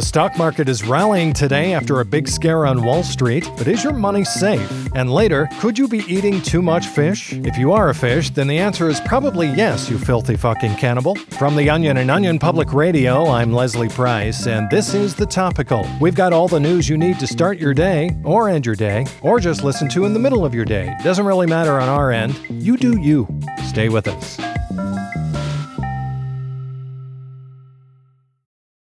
The stock market is rallying today after a big scare on Wall Street, but is your money safe? And later, could you be eating too much fish? If you are a fish, then the answer is probably yes, you filthy fucking cannibal. From The Onion and Onion Public Radio, I'm Leslie Price, and this is The Topical. We've got all the news you need to start your day, or end your day, or just listen to in the middle of your day. Doesn't really matter on our end. You do you. Stay with us.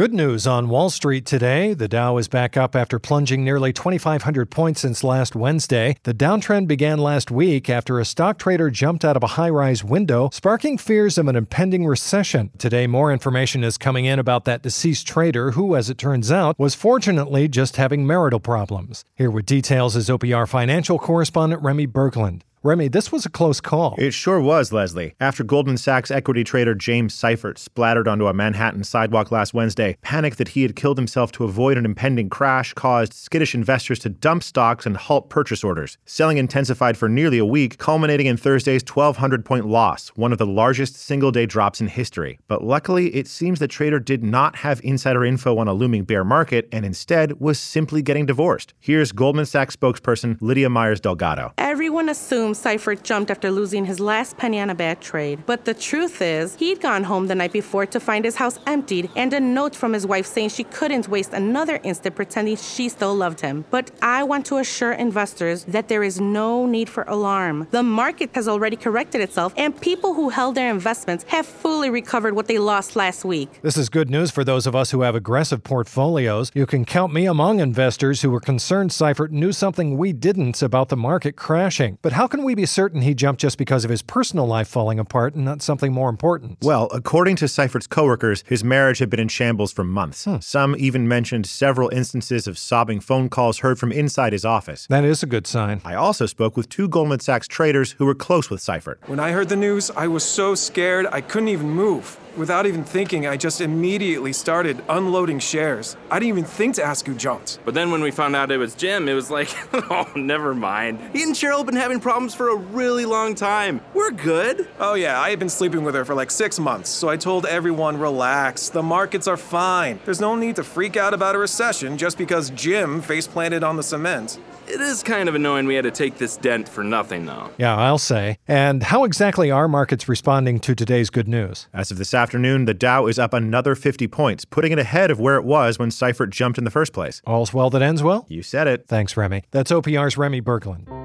Good news on Wall Street today. The Dow is back up after plunging nearly 2,500 points since last Wednesday. The downtrend began last week after a stock trader jumped out of a high rise window, sparking fears of an impending recession. Today, more information is coming in about that deceased trader who, as it turns out, was fortunately just having marital problems. Here with details is OPR financial correspondent Remy Berglund. Remy, this was a close call. It sure was, Leslie. After Goldman Sachs equity trader James Seifert splattered onto a Manhattan sidewalk last Wednesday, panic that he had killed himself to avoid an impending crash caused skittish investors to dump stocks and halt purchase orders. Selling intensified for nearly a week, culminating in Thursday's 1,200 point loss, one of the largest single day drops in history. But luckily, it seems the trader did not have insider info on a looming bear market and instead was simply getting divorced. Here's Goldman Sachs spokesperson Lydia Myers Delgado. Everyone assumed Seifert jumped after losing his last penny on a bad trade. But the truth is, he'd gone home the night before to find his house emptied and a note from his wife saying she couldn't waste another instant pretending she still loved him. But I want to assure investors that there is no need for alarm. The market has already corrected itself, and people who held their investments have fully recovered what they lost last week. This is good news for those of us who have aggressive portfolios. You can count me among investors who were concerned Seifert knew something we didn't about the market crashing. But how can we be certain he jumped just because of his personal life falling apart and not something more important? Well, according to Seifert's coworkers, his marriage had been in shambles for months. Hmm. Some even mentioned several instances of sobbing phone calls heard from inside his office. That is a good sign. I also spoke with two Goldman Sachs traders who were close with Seifert. When I heard the news, I was so scared I couldn't even move. Without even thinking, I just immediately started unloading shares. I didn't even think to ask who jumped. But then when we found out it was Jim, it was like, oh, never mind. He and Cheryl have been having problems for a really long time. We're good. Oh, yeah, I had been sleeping with her for like six months, so I told everyone, relax, the markets are fine. There's no need to freak out about a recession just because Jim face planted on the cement. It is kind of annoying we had to take this dent for nothing, though. Yeah, I'll say. And how exactly are markets responding to today's good news? As of this afternoon, the Dow is up another 50 points, putting it ahead of where it was when Seifert jumped in the first place. All's well that ends well? You said it. Thanks, Remy. That's OPR's Remy Berglund.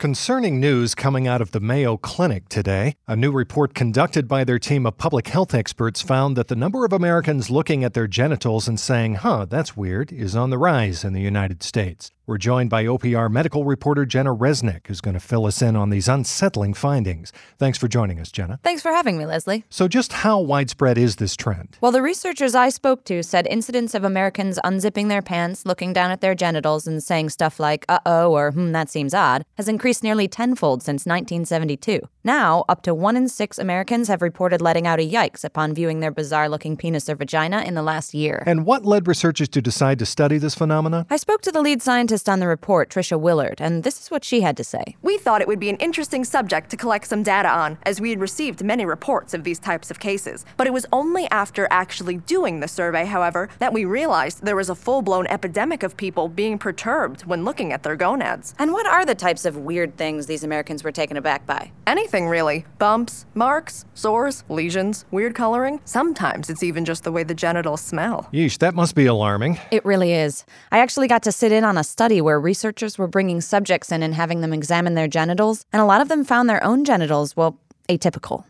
Concerning news coming out of the Mayo Clinic today, a new report conducted by their team of public health experts found that the number of Americans looking at their genitals and saying, huh, that's weird, is on the rise in the United States. We're joined by OPR medical reporter Jenna Resnick, who's going to fill us in on these unsettling findings. Thanks for joining us, Jenna. Thanks for having me, Leslie. So, just how widespread is this trend? Well, the researchers I spoke to said incidents of Americans unzipping their pants, looking down at their genitals, and saying stuff like, uh oh, or hmm, that seems odd, has increased nearly tenfold since 1972. Now, up to one in six Americans have reported letting out a yikes upon viewing their bizarre looking penis or vagina in the last year. And what led researchers to decide to study this phenomenon? I spoke to the lead scientist on the report, Trisha Willard, and this is what she had to say. We thought it would be an interesting subject to collect some data on, as we had received many reports of these types of cases. But it was only after actually doing the survey, however, that we realized there was a full blown epidemic of people being perturbed when looking at their gonads. And what are the types of weird things these Americans were taken aback by? Anything really bumps, marks, sores, lesions, weird coloring. Sometimes it's even just the way the genitals smell. Yeesh, that must be alarming. It really is. I actually got to sit in on a study where researchers were bringing subjects in and having them examine their genitals, and a lot of them found their own genitals, well, atypical.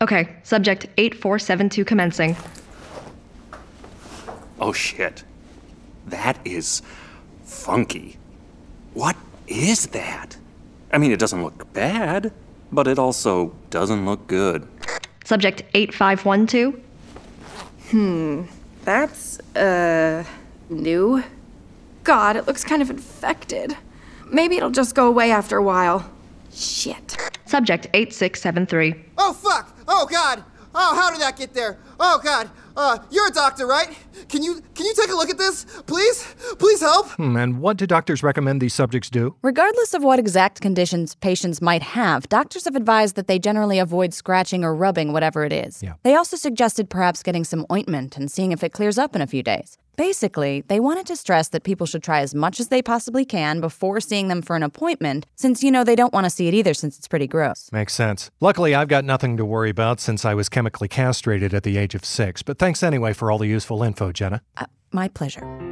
Okay, subject 8472 commencing. Oh shit. That is funky. What is that? I mean, it doesn't look bad, but it also doesn't look good. Subject 8512. Hmm. That's, uh, new? God, it looks kind of infected. Maybe it'll just go away after a while. Shit. Subject 8673. Oh, fuck! Oh, God! Oh, how did that get there? Oh, God! Uh, you're a doctor, right? Can you can you take a look at this, please? Please help. Hmm, and what do doctors recommend these subjects do? Regardless of what exact conditions patients might have, doctors have advised that they generally avoid scratching or rubbing whatever it is. Yeah. They also suggested perhaps getting some ointment and seeing if it clears up in a few days. Basically, they wanted to stress that people should try as much as they possibly can before seeing them for an appointment, since you know they don't want to see it either since it's pretty gross. Makes sense. Luckily, I've got nothing to worry about since I was chemically castrated at the age of six, but thanks anyway for all the useful info, Jenna. Uh, my pleasure.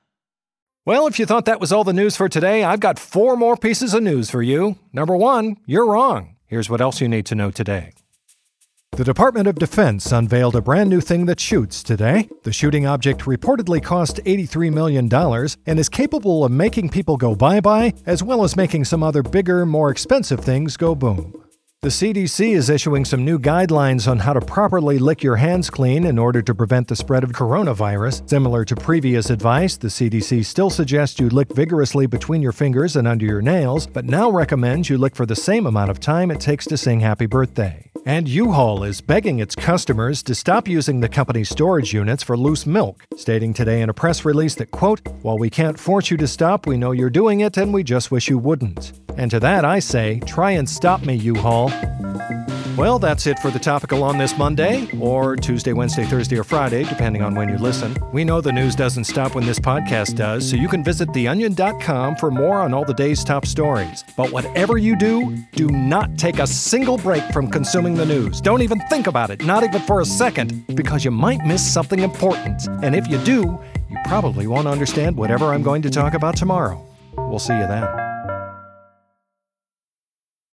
Well, if you thought that was all the news for today, I've got four more pieces of news for you. Number one, you're wrong. Here's what else you need to know today. The Department of Defense unveiled a brand new thing that shoots today. The shooting object reportedly cost $83 million and is capable of making people go bye bye, as well as making some other bigger, more expensive things go boom. The CDC is issuing some new guidelines on how to properly lick your hands clean in order to prevent the spread of coronavirus. Similar to previous advice, the CDC still suggests you lick vigorously between your fingers and under your nails, but now recommends you lick for the same amount of time it takes to sing happy birthday. And U-Haul is begging its customers to stop using the company's storage units for loose milk, stating today in a press release that, quote, while we can't force you to stop, we know you're doing it and we just wish you wouldn't. And to that I say, try and stop me, U-Haul. Well, that's it for the topical on this Monday, or Tuesday, Wednesday, Thursday, or Friday, depending on when you listen. We know the news doesn't stop when this podcast does, so you can visit theonion.com for more on all the day's top stories. But whatever you do, do not take a single break from consuming the news. Don't even think about it, not even for a second, because you might miss something important. And if you do, you probably won't understand whatever I'm going to talk about tomorrow. We'll see you then.